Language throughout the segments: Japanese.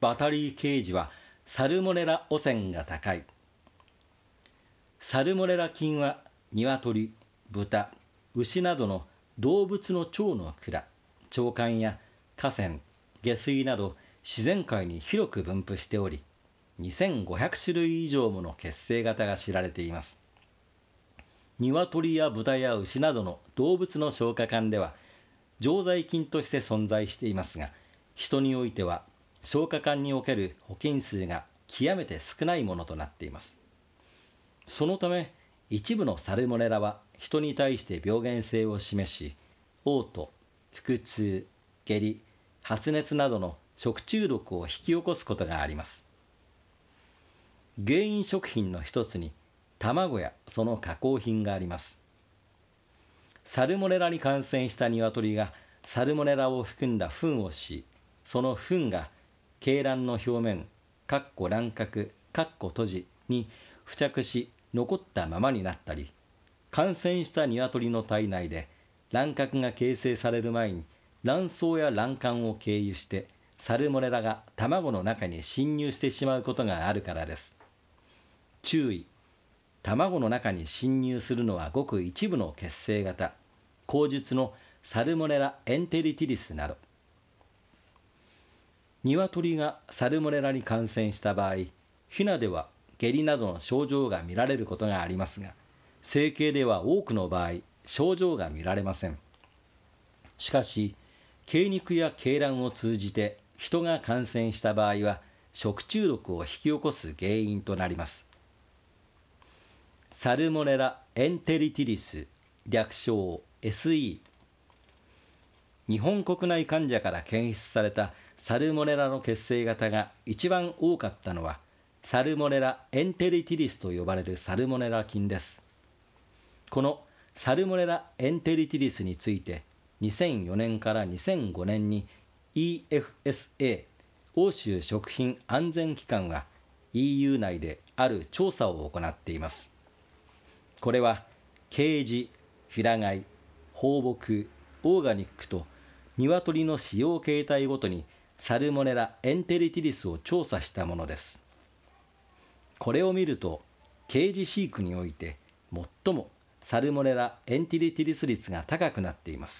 バタリーケージはサルモネラ汚染が高い。サルモネラ菌は鶏、豚、牛などの動物の腸の管、腸管や河川、下水など自然界に広く分布しており、2500種類以上もの血清型が知られています。鶏や豚や牛などの動物の消化管では常在菌として存在していますが、人においては消化管における保菌数が極めて少ないものとなっています。そのため、一部のサルモネラは人に対して病原性を示し、嘔吐、腹痛、下痢、発熱などの食中毒を引き起こすことがあります。原因食品の一つに卵やその加工品があります。サルモネラに感染した鶏がサルモネラを含んだ糞をし、その糞が鶏卵の表面、かっこ卵殻、かっこ閉じに付着し残ったままになったり、感染した鶏の体内で卵殻が形成される前に卵巣や卵管を経由してサルモネラが卵の中に侵入してしまうことがあるからです。注意。卵の中に侵入するのはごく一部の血清型、口述のサルモネラエンテリティリスなど。鶏がサルモネラに感染した場合、ヒナでは下痢などの症状が見られることがありますが、整形では多くの場合、症状が見られません。しかし、鶏肉や鶏卵を通じて人が感染した場合は、食中毒を引き起こす原因となります。サルモネラ・エンテリティリス、略称 SE。日本国内患者から検出されたサルモネラの血清型が一番多かったのは、サルモネラ・エンテリティリスと呼ばれるサルモネラ菌です。このサルモネラ・エンテリティリスについて、2004年から2005年に EFSA 欧州食品安全機関は EU 内である調査を行っています。これは、ケージ、平飼い、放牧、オーガニックと鶏の使用形態ごとにサルモネラ・エンテリティリスを調査したものです。これを見ると、ケージ飼育において最もサルモネラ・エンテリティリス率が高くなっています。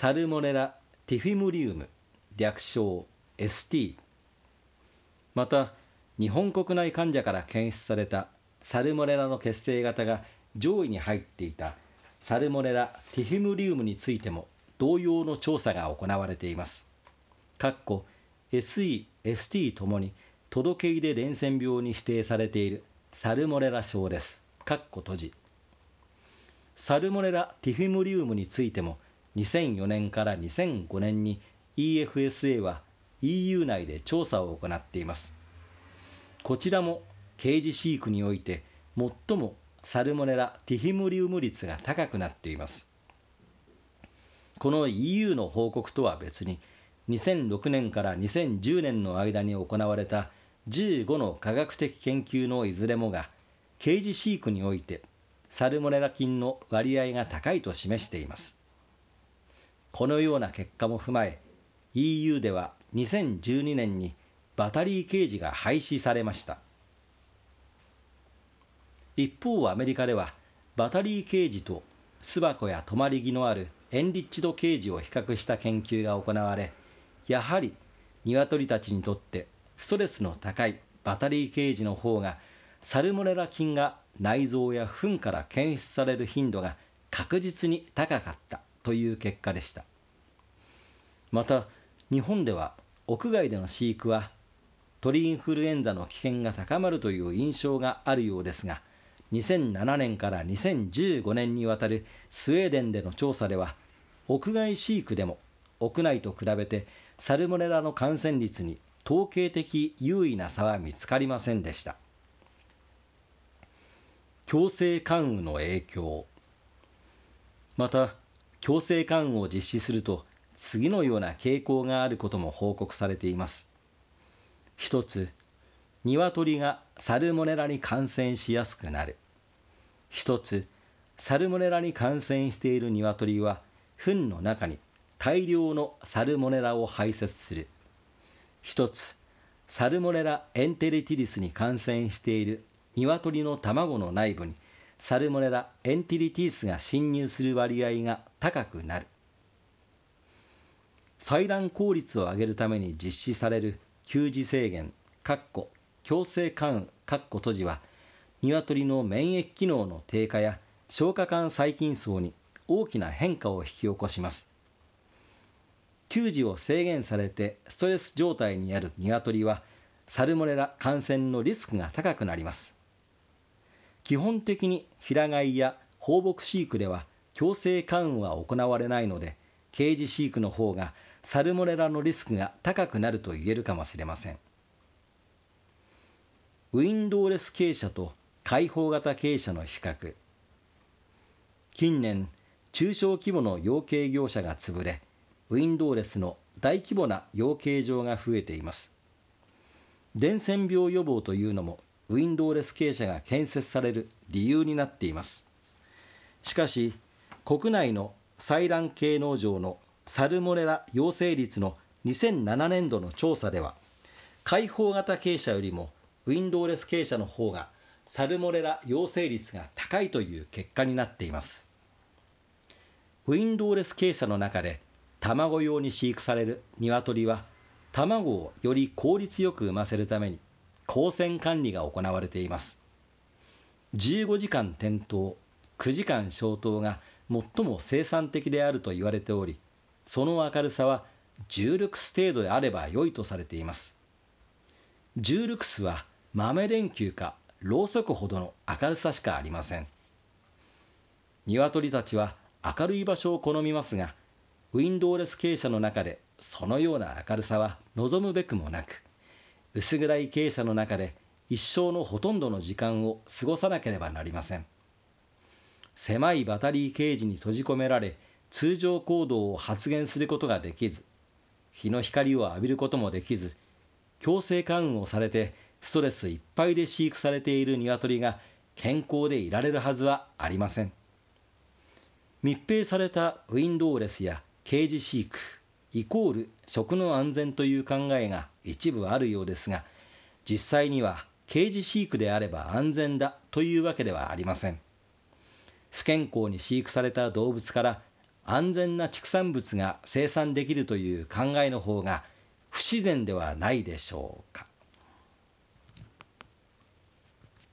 サルモネラ・ティフィムリウム、略称 ST。また、日本国内患者から検出されたサルモネラの血清型が上位に入っていたサルモネラ・ティフィムリウムについても同様の調査が行われています。かっこ SE、ST ともに届け入れ伝染病に指定されているサルモネラ症です。かっこ閉じ。サルモネラ・ティフィムリウムについても2004年から2005年に EFSA は EU 内で調査を行っています。こちらも刑事飼育において最もサルモネラ・ティフィムリウム率が高くなっています。この EU の報告とは別に2006年から2010年の間に行われた15の科学的研究のいずれもが刑事飼育においてサルモネラ菌の割合が高いと示しています。このような結果も踏まえ、EU では2012年にバタリーケージが廃止されました。一方、アメリカではバタリーケージと巣箱や止まり木のあるエンリッチドケージを比較した研究が行われ、やはり鶏たちにとってストレスの高いバタリーケージの方がサルモネラ菌が内臓や糞から検出される頻度が確実に高かったという結果でした。また、日本では屋外での飼育は鳥インフルエンザの危険が高まるという印象があるようですが、2007年から2015年にわたるスウェーデンでの調査では、屋外飼育でも屋内と比べてサルモネラの感染率に統計的優位な差は見つかりませんでした。強制関羽の影響また、強制関羽を実施すると次のような傾向があることも報告されています。一つ、鶏がサルモネラに感染しやすくなる。一つ、サルモネラに感染している鶏は、糞の中に大量のサルモネラを排泄する。一つ、サルモネラエンテリティリスに感染している鶏の卵の内部にサルモネラエンテリティリスが侵入する割合が高くなる。採卵効率を上げるために実施される給仕制限、強制関羽、閉じは、鶏の免疫機能の低下や消化管細菌層に大きな変化を引き起こします。給仕を制限されてストレス状態にある鶏は、サルモネラ感染のリスクが高くなります。基本的に平飼いや放牧飼育では強制関羽は行われないので、ケージ飼育の方がサルモネラのリスクが高くなると言えるかもしれません。ウィンドウレス傾斜と開放型傾斜の比較。近年、中小規模の養鶏業者が潰れ、ウィンドウレスの大規模な養鶏場が増えています。伝染病予防というのもウィンドウレス傾斜が建設される理由になっています。しかし、国内の採卵系農場のサルモネラ陽性率の2007年度の調査では、開放型傾斜よりもウィンドウレス傾斜の方がサルモネラ陽性率が高いという結果になっています。ウィンドウレス傾斜の中で卵用に飼育される鶏は卵をより効率よく産ませるために光線管理が行われています。15時間点灯、9時間消灯が最も生産的であると言われており、その明るさは10ルクス程度であれば良いとされています。10ルクスは豆電球かろうそくほどの明るさしかありません。鶏たちは明るい場所を好みますが、ウィンドウレス傾斜の中でそのような明るさは望むべくもなく、薄暗い傾斜の中で一生のほとんどの時間を過ごさなければなりません。狭いバタリーケージに閉じ込められ、通常行動を発現することができず、日の光を浴びることもできず、強制関羽をされてストレスいっぱいで飼育されている鶏が健康でいられるはずはありません。密閉されたウィンドウレスやケージ飼育、イコール食の安全という考えが一部あるようですが、実際にはケージ飼育であれば安全だというわけではありません。不健康に飼育された動物から安全な畜産物が生産できるという考えの方が不自然ではないでしょうか。